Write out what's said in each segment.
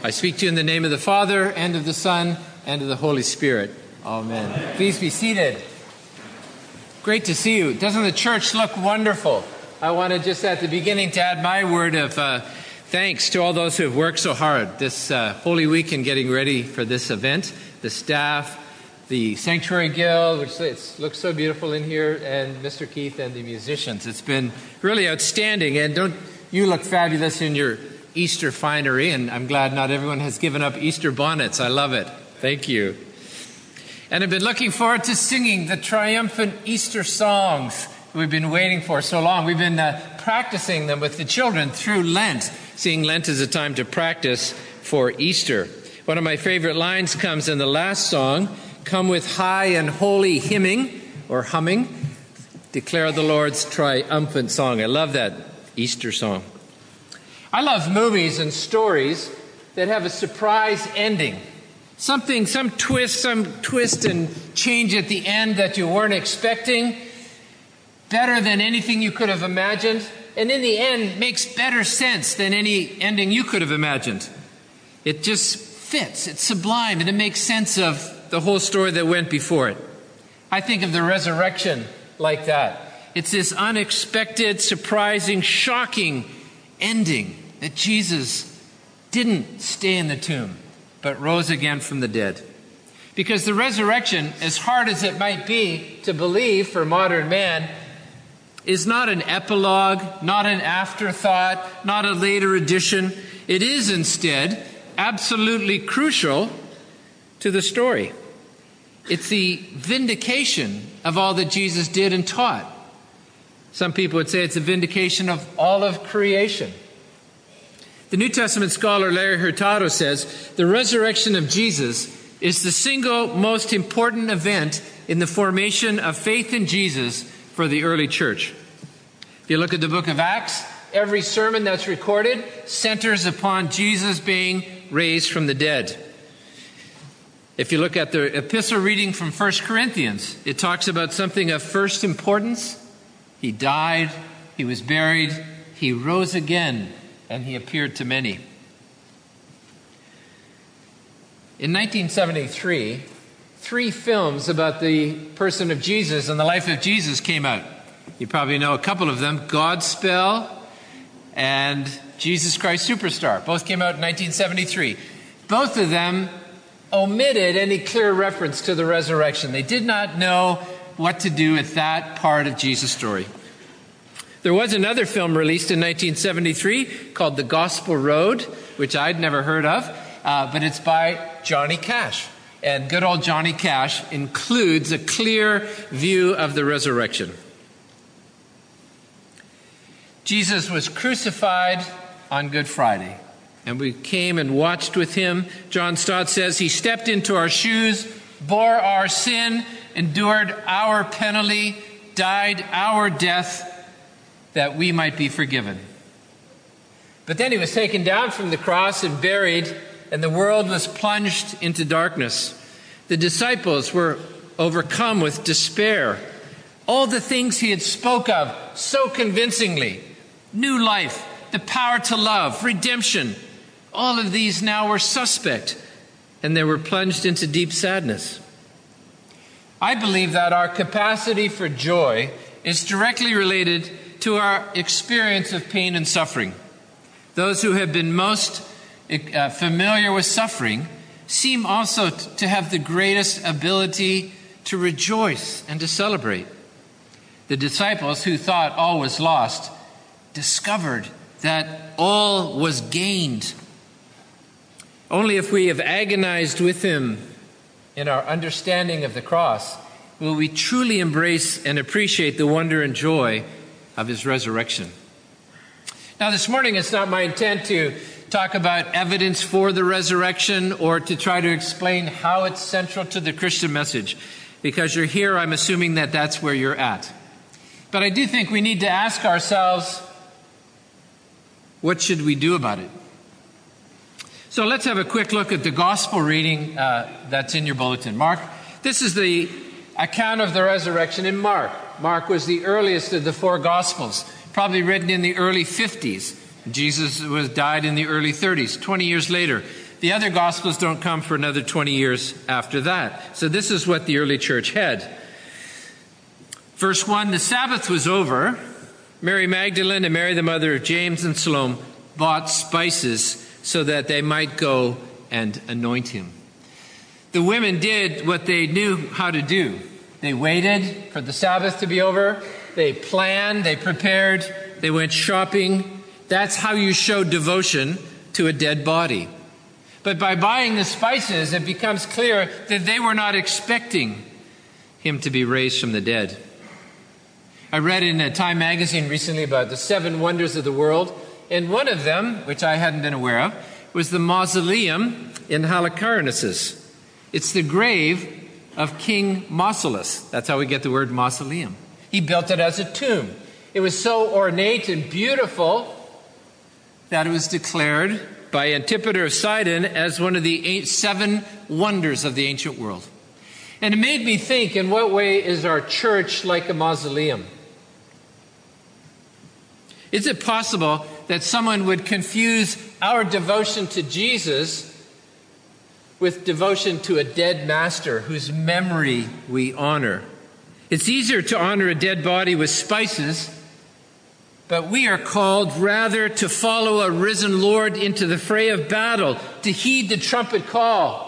I speak to you in the name of the Father, and of the Son, and of the Holy Spirit. Amen. Please be seated. Great to see you. Doesn't the church look wonderful? I wanted just at the beginning to add my word of uh, thanks to all those who have worked so hard this uh, Holy Week in getting ready for this event, the staff, the Sanctuary Guild, which looks so beautiful in here, and Mr. Keith and the musicians. It's been really outstanding, and don't you look fabulous in your Easter finery, and I'm glad not everyone has given up Easter bonnets. I love it. Thank you. And I've been looking forward to singing the triumphant Easter songs we've been waiting for so long. We've been uh, practicing them with the children through Lent, seeing Lent as a time to practice for Easter. One of my favorite lines comes in the last song Come with high and holy hymning or humming, declare the Lord's triumphant song. I love that Easter song. I love movies and stories that have a surprise ending. Something, some twist, some twist and change at the end that you weren't expecting. Better than anything you could have imagined. And in the end, makes better sense than any ending you could have imagined. It just fits, it's sublime, and it makes sense of the whole story that went before it. I think of the resurrection like that. It's this unexpected, surprising, shocking ending that Jesus didn't stay in the tomb, but rose again from the dead. Because the resurrection, as hard as it might be to believe for modern man, is not an epilogue, not an afterthought, not a later addition. It is instead absolutely crucial to the story. It's the vindication of all that Jesus did and taught. Some people would say it's a vindication of all of creation. The New Testament scholar Larry Hurtado says the resurrection of Jesus is the single most important event in the formation of faith in Jesus for the early church. If you look at the book of Acts, every sermon that's recorded centers upon Jesus being raised from the dead. If you look at the epistle reading from 1 Corinthians, it talks about something of first importance he died, he was buried, he rose again, and he appeared to many. In 1973, three films about the person of Jesus and the life of Jesus came out. You probably know a couple of them Godspell and Jesus Christ Superstar. Both came out in 1973. Both of them omitted any clear reference to the resurrection. They did not know what to do with that part of Jesus' story. There was another film released in 1973 called The Gospel Road, which I'd never heard of, uh, but it's by Johnny Cash. And good old Johnny Cash includes a clear view of the resurrection. Jesus was crucified on Good Friday, and we came and watched with him. John Stott says he stepped into our shoes, bore our sin, endured our penalty, died our death, that we might be forgiven. But then he was taken down from the cross and buried, and the world was plunged into darkness. The disciples were overcome with despair. All the things he had spoke of so convincingly new life, the power to love, redemption all of these now were suspect, and they were plunged into deep sadness. I believe that our capacity for joy is directly related to our experience of pain and suffering. Those who have been most uh, familiar with suffering seem also t- to have the greatest ability to rejoice and to celebrate. The disciples who thought all was lost discovered that all was gained. Only if we have agonized with him in our understanding of the cross will we truly embrace and appreciate the wonder and joy of his resurrection. Now, this morning, it's not my intent to talk about evidence for the resurrection or to try to explain how it's central to the Christian message. Because you're here, I'm assuming that that's where you're at. But I do think we need to ask ourselves what should we do about it? So let's have a quick look at the gospel reading uh, that's in your bulletin. Mark, this is the account of the resurrection in Mark. Mark was the earliest of the four Gospels, probably written in the early 50s. Jesus was died in the early 30s. 20 years later, The other Gospels don't come for another 20 years after that. So this is what the early church had. Verse 1 The Sabbath was over. Mary Magdalene and Mary, the mother of James and Salome, bought spices so that they might go and anoint him. The women did what they knew how to do. They waited for the Sabbath to be over. They planned, they prepared, they went shopping. That's how you show devotion to a dead body. But by buying the spices, it becomes clear that they were not expecting him to be raised from the dead. I read in a Time magazine recently about the seven wonders of the world, and one of them, which I hadn't been aware of, was the mausoleum in Halicarnassus. It's the grave of King Mausolus. That's how we get the word mausoleum. He built it as a tomb. It was so ornate and beautiful that it was declared by Antipater of Sidon as one of the eight, seven wonders of the ancient world. And it made me think in what way is our church like a mausoleum? Is it possible that someone would confuse our devotion to Jesus with devotion to a dead master whose memory we honor? It's easier to honor a dead body with spices, but we are called rather to follow a risen Lord into the fray of battle, to heed the trumpet call.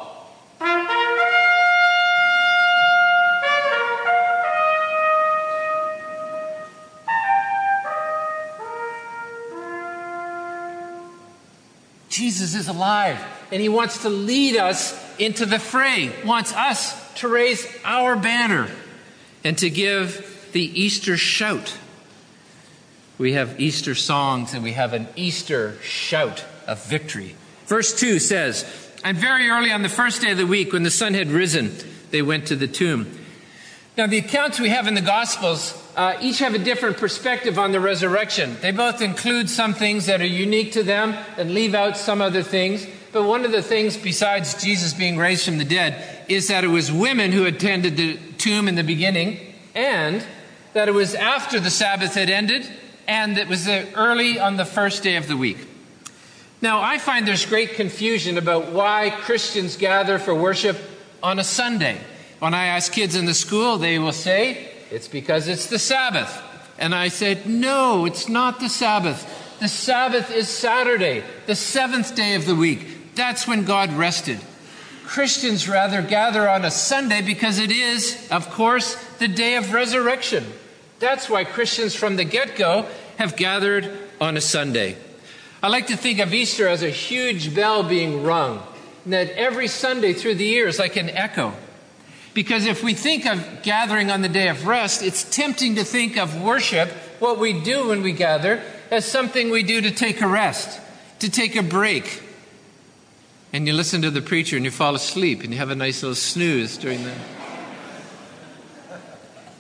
Jesus is alive and he wants to lead us into the fray, wants us to raise our banner and to give the Easter shout. We have Easter songs and we have an Easter shout of victory. Verse 2 says, And very early on the first day of the week, when the sun had risen, they went to the tomb. Now, the accounts we have in the Gospels uh, each have a different perspective on the resurrection. They both include some things that are unique to them and leave out some other things. But one of the things, besides Jesus being raised from the dead, is that it was women who attended the tomb in the beginning, and that it was after the Sabbath had ended, and it was early on the first day of the week. Now, I find there's great confusion about why Christians gather for worship on a Sunday. When I ask kids in the school, they will say, it's because it's the Sabbath. And I said, No, it's not the Sabbath. The Sabbath is Saturday, the seventh day of the week. That's when God rested. Christians rather gather on a Sunday because it is, of course, the day of resurrection. That's why Christians from the get go have gathered on a Sunday. I like to think of Easter as a huge bell being rung, and that every Sunday through the year is like an echo. Because if we think of gathering on the day of rest, it's tempting to think of worship, what we do when we gather, as something we do to take a rest, to take a break. And you listen to the preacher and you fall asleep and you have a nice little snooze during the.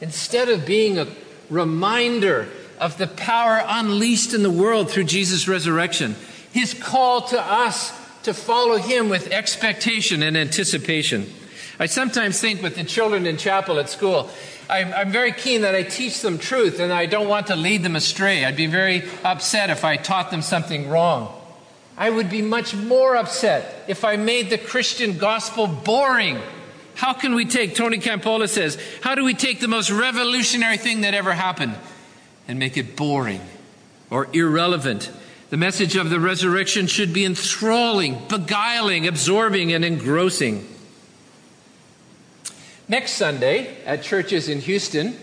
Instead of being a reminder of the power unleashed in the world through Jesus' resurrection, his call to us to follow him with expectation and anticipation. I sometimes think with the children in chapel at school, I'm, I'm, very keen that I teach them truth and I don't want to lead them astray. I'd be very upset if I taught them something wrong. I would be much more upset if I made the Christian gospel boring. How can we take, Tony Campolo says, how do we take the most revolutionary thing that ever happened and make it boring or irrelevant? The message of the resurrection should be enthralling, beguiling, absorbing, and engrossing. Next Sunday at churches in Houston,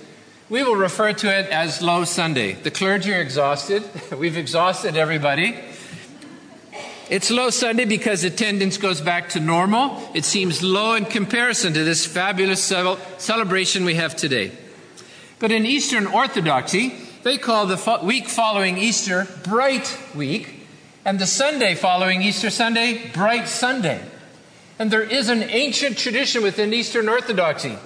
we will refer to it as Low Sunday. The clergy are exhausted. We've exhausted everybody. It's low Sunday because attendance goes back to normal. It seems low in comparison to this fabulous celebration we have today. But in Eastern Orthodoxy, they call the week following Easter Bright Week, and the Sunday following Easter Sunday Bright Sunday. And there is an ancient tradition within Eastern Orthodoxy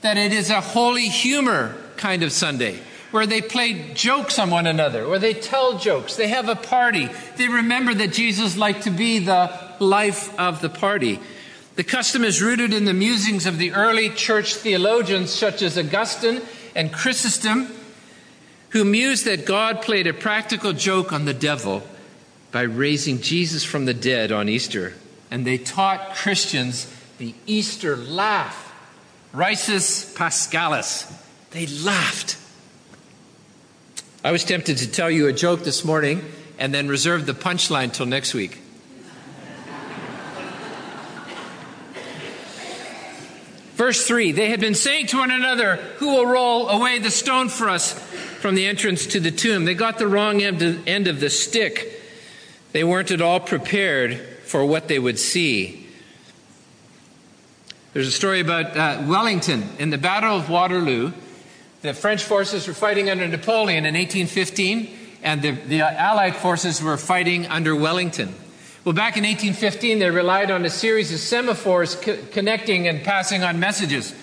that it is a holy humor kind of Sunday where they play jokes on one another, where they tell jokes, they have a party, they remember that Jesus liked to be the life of the party. The custom is rooted in the musings of the early church theologians such as Augustine and Chrysostom, who mused that God played a practical joke on the devil by raising Jesus from the dead on Easter. And they taught Christians the Easter laugh. Risus Paschalis. They laughed. I was tempted to tell you a joke this morning and then reserve the punchline till next week. Verse 3 They had been saying to one another, Who will roll away the stone for us from the entrance to the tomb? They got the wrong end of the stick. They weren't at all prepared for what they would see. There's a story about uh, Wellington in the Battle of Waterloo. The French forces were fighting under Napoleon in 1815, and the, the Allied forces were fighting under Wellington. Well, back in 1815, they relied on a series of semaphores co- connecting and passing on messages.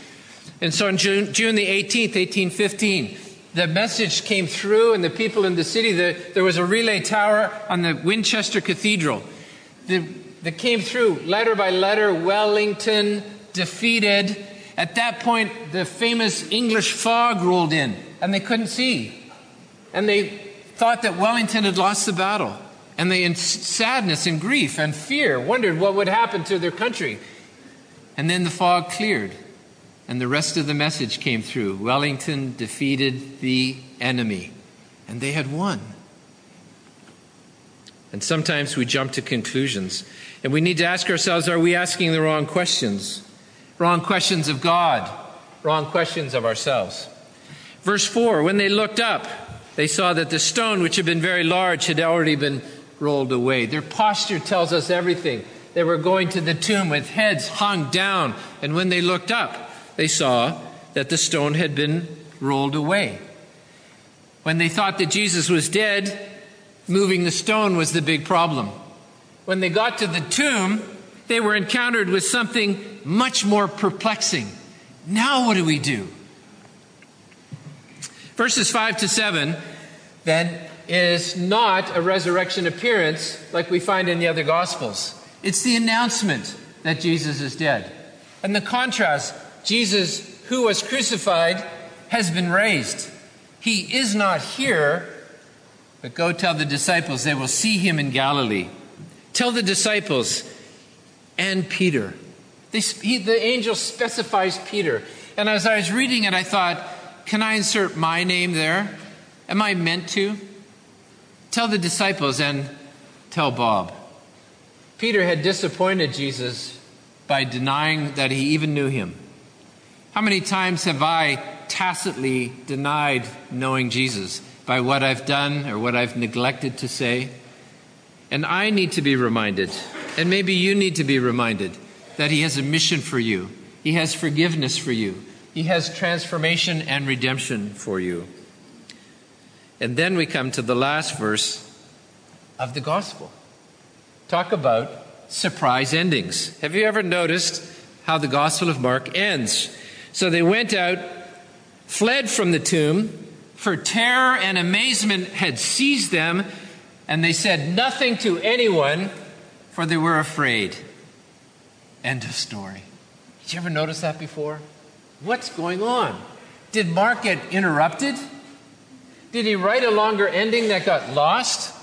And so on June, June, the 18th, 1815, the message came through, and the people in the city, the, there was a relay tower on the Winchester Cathedral that came through letter by letter Wellington defeated. At that point, the famous English fog rolled in, and they couldn't see. And they thought that Wellington had lost the battle. And they, in sadness and grief and fear, wondered what would happen to their country. And then the fog cleared, and the rest of the message came through. Wellington defeated the enemy, and they had won. And sometimes we jump to conclusions. And we need to ask ourselves are we asking the wrong questions? Wrong questions of God, wrong questions of ourselves. Verse 4 When they looked up, they saw that the stone, which had been very large, had already been rolled away. Their posture tells us everything. They were going to the tomb with heads hung down, and when they looked up, they saw that the stone had been rolled away. When they thought that Jesus was dead, moving the stone was the big problem. When they got to the tomb, they were encountered with something much more perplexing. Now, what do we do? Verses 5 to 7 then is not a resurrection appearance like we find in the other Gospels. It's the announcement that Jesus is dead. And the contrast Jesus, who was crucified, has been raised. He is not here, but go tell the disciples they will see him in Galilee. Tell the disciples and Peter. They, he, the angel specifies Peter. And as I was reading it, I thought, can I insert my name there? Am I meant to? Tell the disciples and tell Bob. Peter had disappointed Jesus by denying that he even knew him. How many times have I tacitly denied knowing Jesus by what I've done or what I've neglected to say? And I need to be reminded, and maybe you need to be reminded, that He has a mission for you. He has forgiveness for you. He has transformation and redemption for you. And then we come to the last verse of the gospel. Talk about surprise endings. Have you ever noticed how the gospel of Mark ends? So they went out, fled from the tomb, for terror and amazement had seized them, and they said nothing to anyone, for they were afraid. End of story. Did you ever notice that before? What's going on? Did Mark get interrupted? Did he write a longer ending that got lost?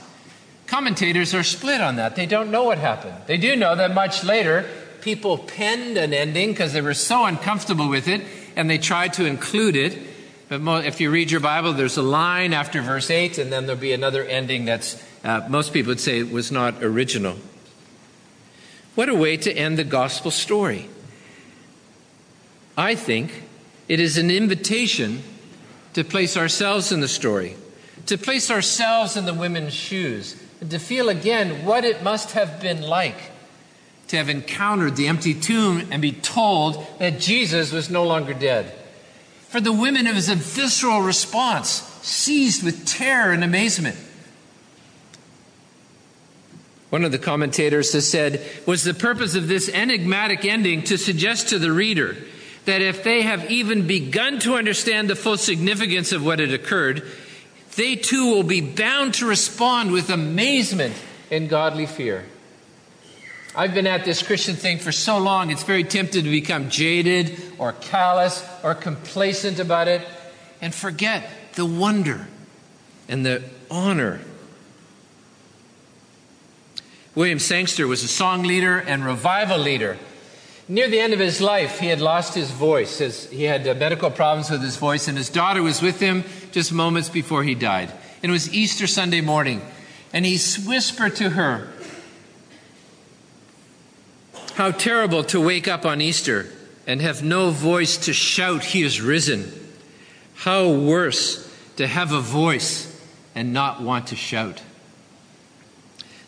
Commentators are split on that. They don't know what happened. They do know that much later, people penned an ending because they were so uncomfortable with it and they tried to include it. But if you read your Bible, there's a line after verse 8, and then there'll be another ending that's, uh, most people would say, was not original. What a way to end the gospel story. I think it is an invitation to place ourselves in the story, to place ourselves in the women's shoes, and to feel again what it must have been like to have encountered the empty tomb and be told that Jesus was no longer dead. For the women, it was a visceral response, seized with terror and amazement. One of the commentators has said, was the purpose of this enigmatic ending to suggest to the reader that if they have even begun to understand the full significance of what had occurred, they too will be bound to respond with amazement and godly fear. I've been at this Christian thing for so long, it's very tempting to become jaded or callous or complacent about it and forget the wonder and the honor. William Sangster was a song leader and revival leader. Near the end of his life, he had lost his voice. As he had uh, medical problems with his voice, and his daughter was with him just moments before he died. And it was Easter Sunday morning, and he whispered to her, How terrible to wake up on Easter and have no voice to shout, He is risen. How worse to have a voice and not want to shout.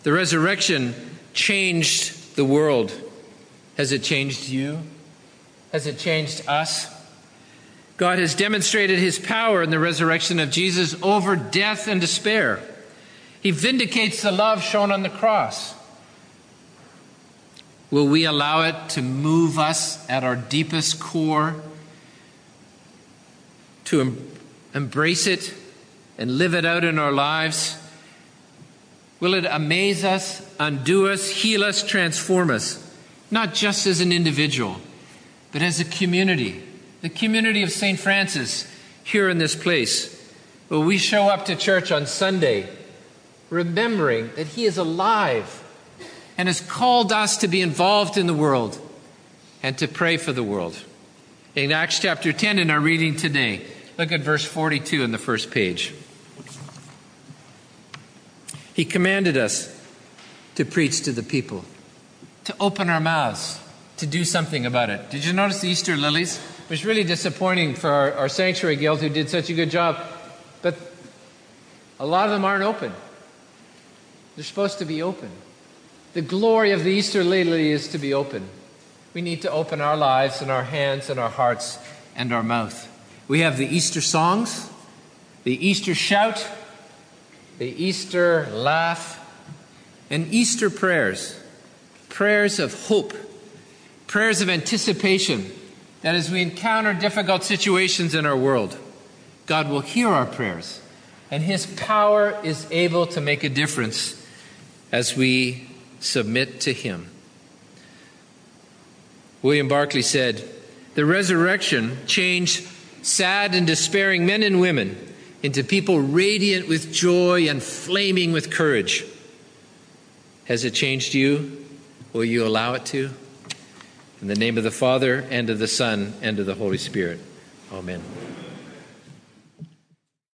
The resurrection changed the world. Has it changed you? Has it changed us? God has demonstrated his power in the resurrection of Jesus over death and despair. He vindicates the love shown on the cross. Will we allow it to move us at our deepest core, to em- embrace it and live it out in our lives? Will it amaze us, undo us, heal us, transform us? Not just as an individual, but as a community. The community of St. Francis here in this place. Will we show up to church on Sunday remembering that He is alive and has called us to be involved in the world and to pray for the world? In Acts chapter 10, in our reading today, look at verse 42 in the first page. He commanded us to preach to the people, to open our mouths, to do something about it. Did you notice the Easter lilies? It was really disappointing for our, our sanctuary guild who did such a good job, but a lot of them aren't open. They're supposed to be open. The glory of the Easter lily is to be open. We need to open our lives and our hands and our hearts and our mouth. We have the Easter songs, the Easter shout, the Easter laugh, and Easter prayers, prayers of hope, prayers of anticipation that as we encounter difficult situations in our world, God will hear our prayers, and His power is able to make a difference as we submit to Him. William Barclay said, The resurrection changed sad and despairing men and women into people radiant with joy and flaming with courage. Has it changed you? Will you allow it to? In the name of the Father, and of the Son, and of the Holy Spirit. Amen.